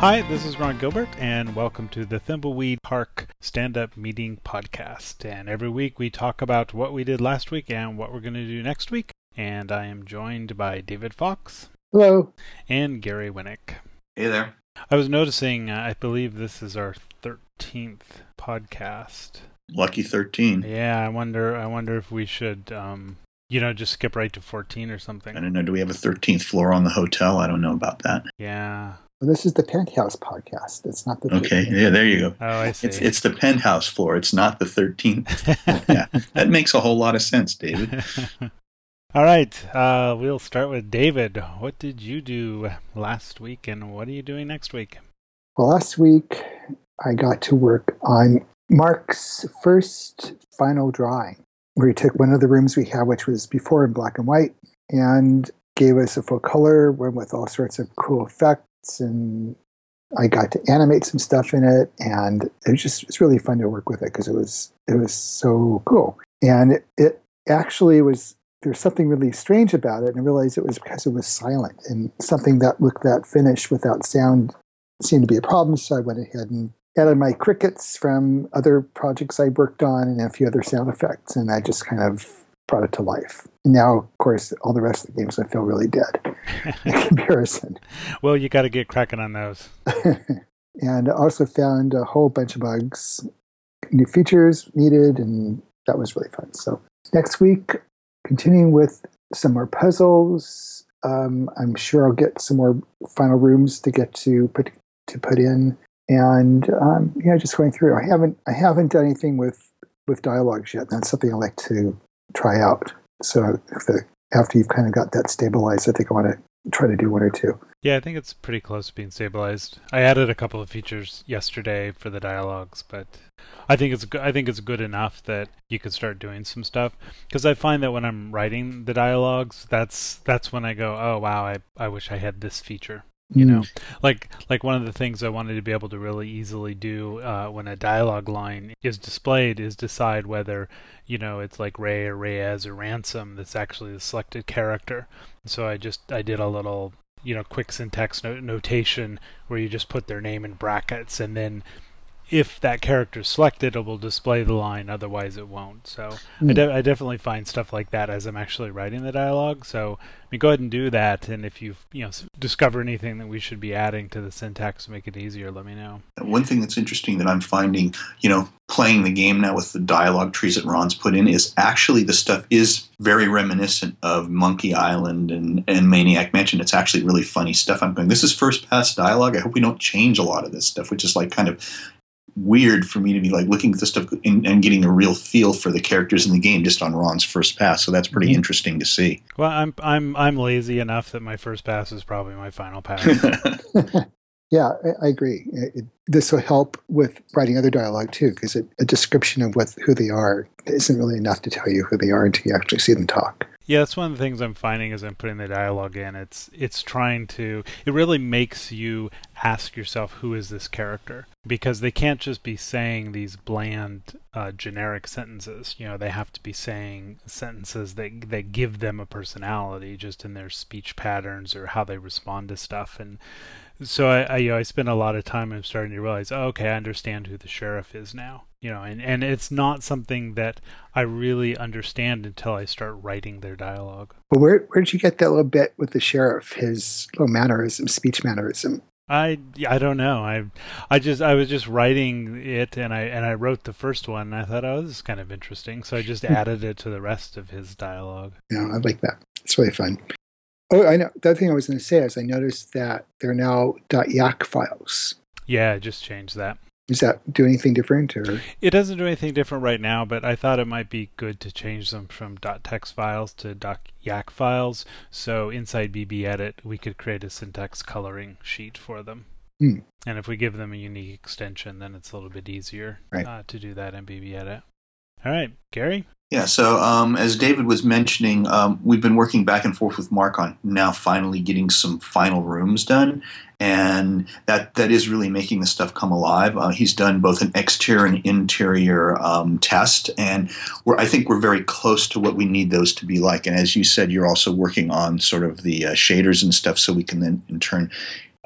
Hi, this is Ron Gilbert, and welcome to the Thimbleweed Park Stand Up Meeting Podcast. And every week we talk about what we did last week and what we're going to do next week. And I am joined by David Fox. Hello. And Gary Winnick. Hey there. I was noticing, uh, I believe this is our 13th podcast. Lucky 13. Yeah, I wonder I wonder if we should um, you know, just skip right to 14 or something. I don't know. Do we have a 13th floor on the hotel? I don't know about that. Yeah. Well, this is the penthouse podcast. It's not the. Okay. Yeah, there you go. Oh, I see. It's it's the penthouse floor. It's not the 13th. yeah, that makes a whole lot of sense, David. All right. Uh, we'll start with David. What did you do last week, and what are you doing next week? Well, last week I got to work on Mark's first final drawing, where he took one of the rooms we had, which was before in black and white, and gave us a full color one with all sorts of cool effects. And I got to animate some stuff in it, and it was just it's really fun to work with it because it was it was so cool. And it, it actually was there's something really strange about it, and I realized it was because it was silent and something that looked that finished without sound seemed to be a problem. So I went ahead and added my crickets from other projects I worked on and a few other sound effects, and I just kind of brought it to life. Now, of course, all the rest of the games I feel really dead in comparison. well, you got to get cracking on those. and I also found a whole bunch of bugs, new features needed, and that was really fun. So next week, continuing with some more puzzles. Um, I'm sure I'll get some more final rooms to get to put to put in and um, yeah, just going through. I haven't I haven't done anything with with dialogues yet. That's something I like to try out. So the, after you've kind of got that stabilized, I think I want to try to do one or two. Yeah, I think it's pretty close to being stabilized. I added a couple of features yesterday for the dialogues, but I think it's I think it's good enough that you could start doing some stuff. Because I find that when I'm writing the dialogues, that's that's when I go, oh wow, I I wish I had this feature you know. Like like one of the things i wanted to be able to really easily do uh, when a dialogue line is displayed is decide whether you know it's like ray or reyes or ransom that's actually the selected character. So i just i did a little you know quick syntax no- notation where you just put their name in brackets and then if that character is selected, it will display the line. Otherwise, it won't. So mm. I, de- I, definitely find stuff like that as I'm actually writing the dialogue. So I mean, go ahead and do that. And if you you know discover anything that we should be adding to the syntax to make it easier, let me know. One thing that's interesting that I'm finding, you know, playing the game now with the dialogue trees that Ron's put in is actually the stuff is very reminiscent of Monkey Island and, and Maniac Mansion. It's actually really funny stuff. I'm going, this is first pass dialogue. I hope we don't change a lot of this stuff, which is like kind of weird for me to be like looking at this stuff and, and, getting a real feel for the characters in the game just on Ron's first pass. So that's pretty mm-hmm. interesting to see. Well, I'm I'm I'm lazy enough that my first pass is probably my final pass. yeah, I, I agree. It, this will help with writing other dialogue too, because a description of what who they are isn't really enough to tell you who they are until you actually see them talk. Yeah, that's one of the things I'm finding as I'm putting the dialogue in. It's it's trying to it really makes you ask yourself who is this character because they can't just be saying these bland uh, generic sentences. You know, they have to be saying sentences that that give them a personality just in their speech patterns or how they respond to stuff and so I, I, you know, I spent a lot of time. I'm starting to realize, oh, okay, I understand who the sheriff is now. You know, and and it's not something that I really understand until I start writing their dialogue. Well, where where did you get that little bit with the sheriff? His little mannerism, speech mannerism. I I don't know. I I just I was just writing it and I and I wrote the first one and I thought, oh, this is kind of interesting. So I just hmm. added it to the rest of his dialogue. Yeah, I like that. It's really fun. Oh, I know. The other thing I was going to say is I noticed that they're now .yak files. Yeah, I just changed that. Does that do anything different, or it doesn't do anything different right now? But I thought it might be good to change them from .text files to .yak files. So inside BB Edit, we could create a syntax coloring sheet for them. Hmm. And if we give them a unique extension, then it's a little bit easier right. uh, to do that in BB Edit. All right, Gary. Yeah, so um, as David was mentioning, um, we've been working back and forth with Mark on now finally getting some final rooms done, and that that is really making the stuff come alive. Uh, he's done both an exterior and interior um, test, and I think we're very close to what we need those to be like. And as you said, you're also working on sort of the uh, shaders and stuff, so we can then in turn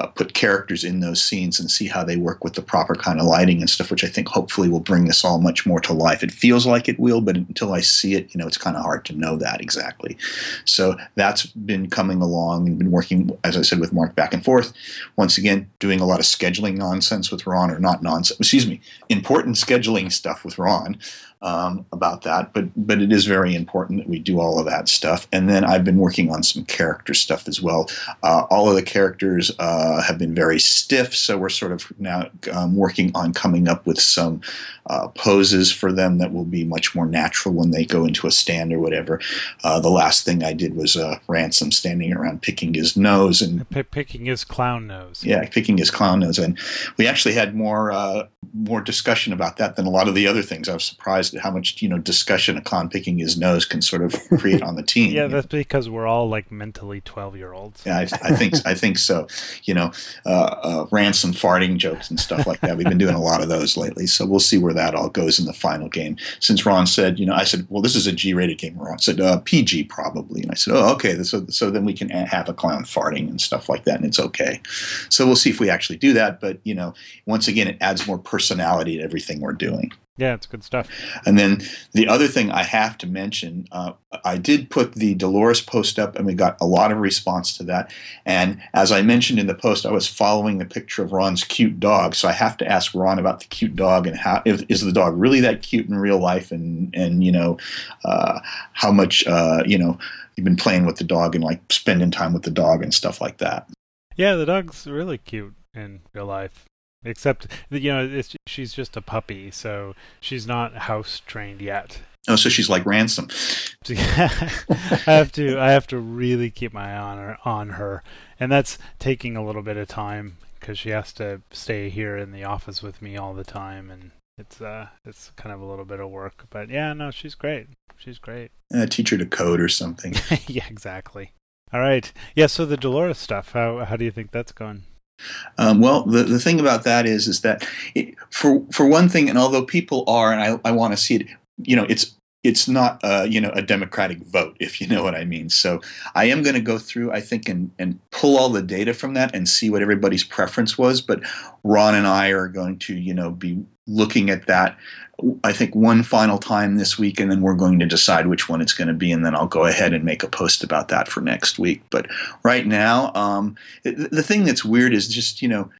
uh, put characters in those scenes and see how they work with the proper kind of lighting and stuff, which I think hopefully will bring this all much more to life. It feels like it will, but until I see it, you know, it's kind of hard to know that exactly. So that's been coming along and been working, as I said, with Mark back and forth. Once again, doing a lot of scheduling nonsense with Ron, or not nonsense, excuse me, important scheduling stuff with Ron um, about that. But but it is very important that we do all of that stuff. And then I've been working on some character stuff as well. Uh, all of the characters uh, have been very stiff, so we're sort of now um, working on coming up with some uh, poses for them that will be much more natural when they go into a stand or whatever. Uh, the last thing I did was uh, Ransom standing around picking his nose and P- picking his clown nose. Yeah, picking his clown nose, and we actually had more uh, more discussion about that than a lot of the other things. I was surprised at how much you know discussion a clown picking his nose can sort of create on the team. yeah, that's because we're all like mentally twelve year olds. Yeah, I, I, think I think so. You know, uh, uh, ransom farting jokes and stuff like that. We've been doing a lot of those lately, so we'll see where that all goes in the final game. Since Ron said, you know, I said, well, this is a G rated game. Ron said uh, PG probably, and I said, oh, okay. So so then we can have a clown farting and stuff like that, and it's okay. So we'll see if we actually do that. But you know, once again, it adds more personality to everything we're doing. Yeah, it's good stuff. And then the other thing I have to mention, uh, I did put the Delores post up, and we got a lot of response to that. And as I mentioned in the post, I was following the picture of Ron's cute dog, so I have to ask Ron about the cute dog and how if, is the dog really that cute in real life, and and you know uh, how much uh, you know you've been playing with the dog and like spending time with the dog and stuff like that. Yeah, the dog's really cute in real life. Except, you know, she's just a puppy, so she's not house trained yet. Oh, so she's like ransom. I have to, I have to really keep my eye on her, on her, and that's taking a little bit of time because she has to stay here in the office with me all the time, and it's uh, it's kind of a little bit of work. But yeah, no, she's great. She's great. Uh, teach her to code or something. yeah, exactly. All right. Yeah. So the Delores stuff. How how do you think that's going? Um, well, the, the thing about that is, is that it, for for one thing, and although people are, and I, I want to see it, you know, it's it's not uh, you know a democratic vote, if you know what I mean. So I am going to go through, I think, and and pull all the data from that and see what everybody's preference was. But Ron and I are going to you know be looking at that I think one final time this week, and then we're going to decide which one it's going to be, and then I'll go ahead and make a post about that for next week. But right now, um, the thing that's weird is just you know,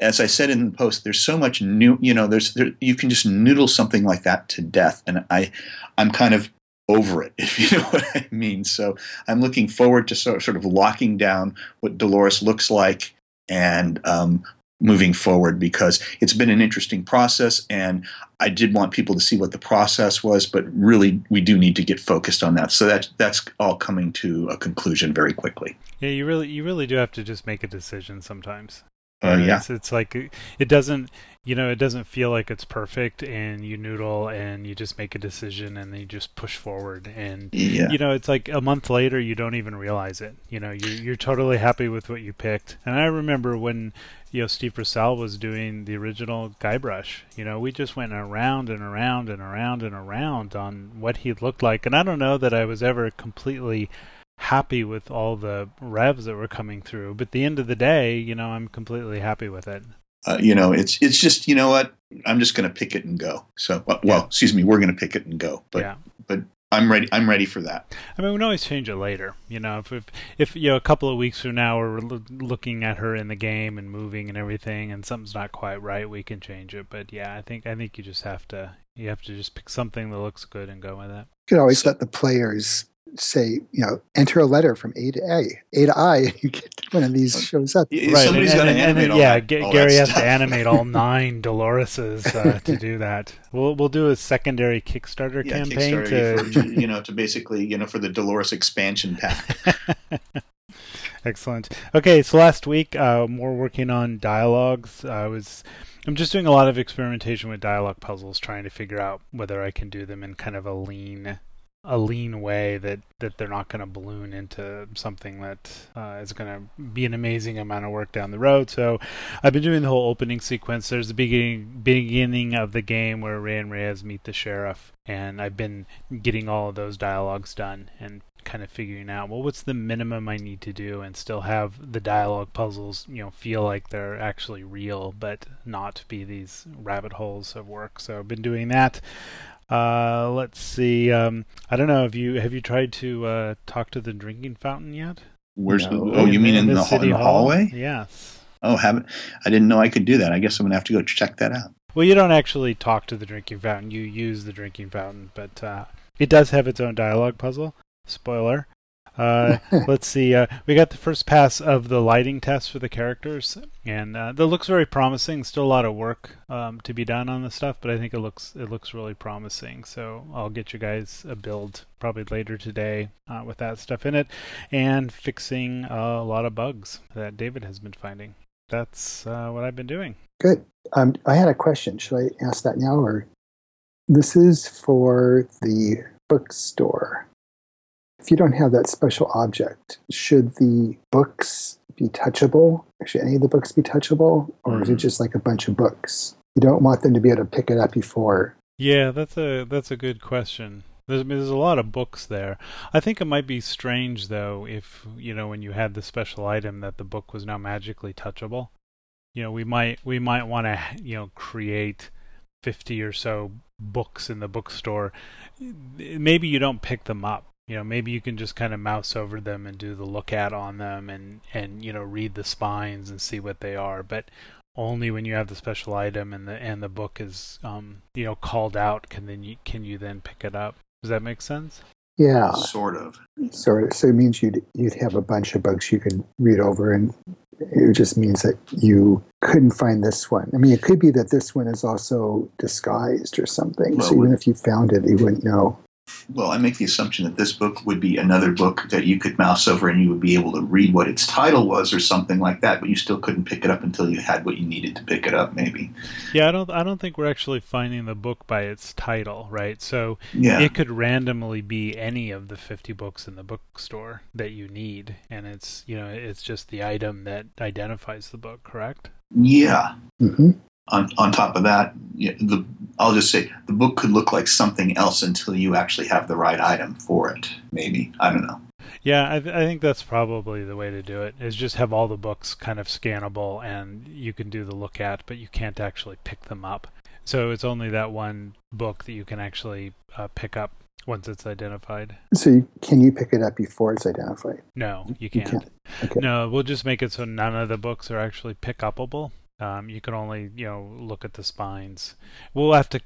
as I said in the post, there's so much new, you know, there's there, you can just noodle something like that to death, and I, I'm kind of over it, if you know what I mean. So I'm looking forward to sort of locking down what Delores looks like and um, moving forward because it's been an interesting process and I did want people to see what the process was, but really we do need to get focused on that. So that that's all coming to a conclusion very quickly. Yeah, you really you really do have to just make a decision sometimes. Uh, yeah, it's, it's like it doesn't you know it doesn't feel like it's perfect, and you noodle and you just make a decision and then you just push forward, and yeah. you know it's like a month later you don't even realize it. You know you you're totally happy with what you picked, and I remember when you know Steve Purcell was doing the original Guybrush. You know we just went around and around and around and around on what he looked like, and I don't know that I was ever completely happy with all the revs that were coming through. But at the end of the day, you know, I'm completely happy with it. Uh, you know, it's it's just you know what I'm just going to pick it and go. So well, yeah. excuse me, we're going to pick it and go. But yeah. but I'm ready. I'm ready for that. I mean, we can always change it later. You know, if if, if you know a couple of weeks from now we're lo- looking at her in the game and moving and everything, and something's not quite right, we can change it. But yeah, I think I think you just have to you have to just pick something that looks good and go with it. You can always so, let the players say, you know, enter a letter from A to A, A to I, you get one of these shows up. Right, and, and, and, and yeah, that, Gary has stuff. to animate all nine Deloreses uh, to do that. We'll we'll do a secondary Kickstarter yeah, campaign Kickstarter to, for, you know, to basically, you know, for the Delores expansion pack. Excellent. Okay, so last week, uh, more working on dialogues. I was. I'm just doing a lot of experimentation with dialogue puzzles, trying to figure out whether I can do them in kind of a lean a lean way that, that they're not going to balloon into something that uh, is going to be an amazing amount of work down the road. So I've been doing the whole opening sequence. There's the beginning beginning of the game where Ray and Reyes meet the sheriff, and I've been getting all of those dialogues done and kind of figuring out well what's the minimum I need to do and still have the dialogue puzzles you know feel like they're actually real but not be these rabbit holes of work. So I've been doing that. Uh, let's see. Um, I don't know. Have you have you tried to uh, talk to the drinking fountain yet? Where's No. the? Oh, you mean in, the, hall- city in the hallway? Yes. Oh, haven't. I didn't know I could do that. I guess I'm gonna have to go check that out. Well, you don't actually talk to the drinking fountain. You use the drinking fountain, but uh, it does have its own dialogue puzzle. Spoiler. Uh, let's see. Uh, we got the first pass of the lighting test for the characters, and uh, that looks very promising. Still a lot of work um, to be done on the stuff, but I think it looks it looks really promising. So I'll get you guys a build probably later today uh, with that stuff in it, and fixing a lot of bugs that David has been finding. That's uh, what I've been doing. Good. Um, I had a question. Should I ask that now, or this is for the bookstore? If you don't have that special object, should the books be touchable? Should any of the books be touchable, or is it Mhm. just like a bunch of books? You don't want them to be able to pick it up before. Yeah, that's a that's a good question. There's I mean, there's a lot of books there. I think it might be strange though if you know when you had the special item that the book was now magically touchable. You know, we might we might want to you know create fifty or so books in the bookstore. Maybe you don't pick them up. You know, maybe you can just kind of mouse over them and do the look at on them and and you know read the spines and see what they are. But only when you have the special item and the and the book is um you know called out can then you can you then pick it up does that make sense Yeah, Sort of. sort of. So it means you'd you'd have a bunch of books you could read over, and it just means that you couldn't find this one. I mean, it could be that this one is also disguised or something. Well, so even if you found it, you wouldn't know. Well, I make the assumption that this book would be another book that you could mouse over and you would be able to read what its title was or something like that, but you still couldn't pick it up until you had what you needed to pick it up, maybe. yeah i don't i don't think we're actually finding the book by its title right so Yeah. it could randomly be any of the 50 books in the bookstore that you need and it's you know it's just the item that identifies the book correct yeah. hmm On, on top of that, yeah, the I'll just say the book could look like something else until you actually have the right item for it. Maybe I don't know. Yeah, I, th- I think that's probably the way to do it. Is just have all the books kind of scannable, and you can do the look at, but you can't actually pick them up. So it's only that one book that you can actually uh, pick up once it's identified. So you, can you pick it up before it's identified? No, you You can't. can't. Okay. No, we'll just make it so none of the books are actually pick upable. Um, you can only, you know, look at the spines. We'll have to,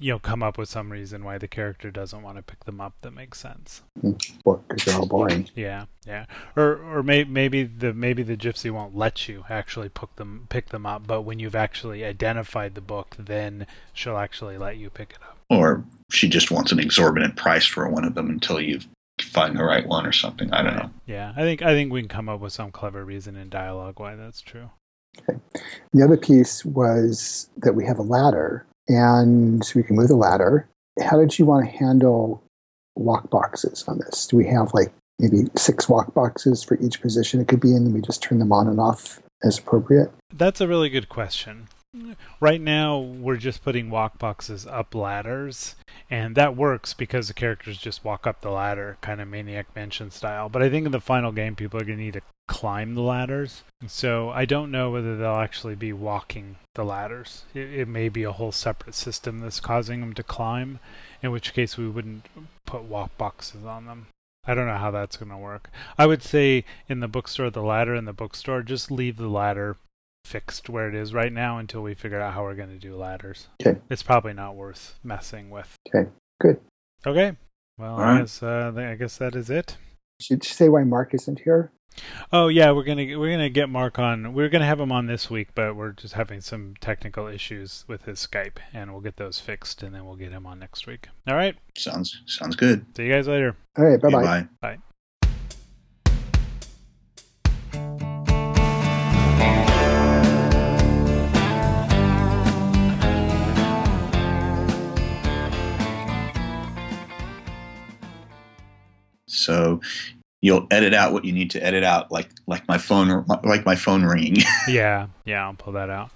you know, come up with some reason why the character doesn't want to pick them up that makes sense. Because they're all boring. Yeah, yeah. Or or may, maybe the maybe the gypsy won't let you actually pick them pick them up, but when you've actually identified the book, then she'll actually let you pick it up. Or she just wants an exorbitant price for one of them until you've find the right one or something. I don't know. Yeah, I think I think we can come up with some clever reason in dialogue why that's true. The other piece was that we have a ladder and we can move the ladder. How did you want to handle walk boxes on this? Do we have like maybe six walk boxes for each position it could be in and we just turn them on and off as appropriate? That's a really good question. Right now, we're just putting walk boxes up ladders, and that works because the characters just walk up the ladder, kind of Maniac Mansion style. But I think in the final game, people are going to need to climb the ladders. So I don't know whether they'll actually be walking the ladders. It, it may be a whole separate system that's causing them to climb, in which case we wouldn't put walk boxes on them. I don't know how that's going to work. I would say in the bookstore, the ladder in the bookstore, just leave the ladder fixed where it is right now until we figure out how we're going to do ladders. Okay. It's probably not worth messing with. Okay, good. Okay. Well, All I right. guess uh, I guess that is it. Should you say why Mark isn't here? Oh yeah, we're gonna we're gonna get Mark on. We're gonna have him on this week, but we're just having some technical issues with his Skype, and we'll get those fixed, and then we'll get him on next week. All right. Sounds sounds good. See you guys later. All right, bye bye. Okay, Bye. So you'll edit out what you need to edit out, like like my phone like my phone ringing. Yeah, yeah, I'll pull that out.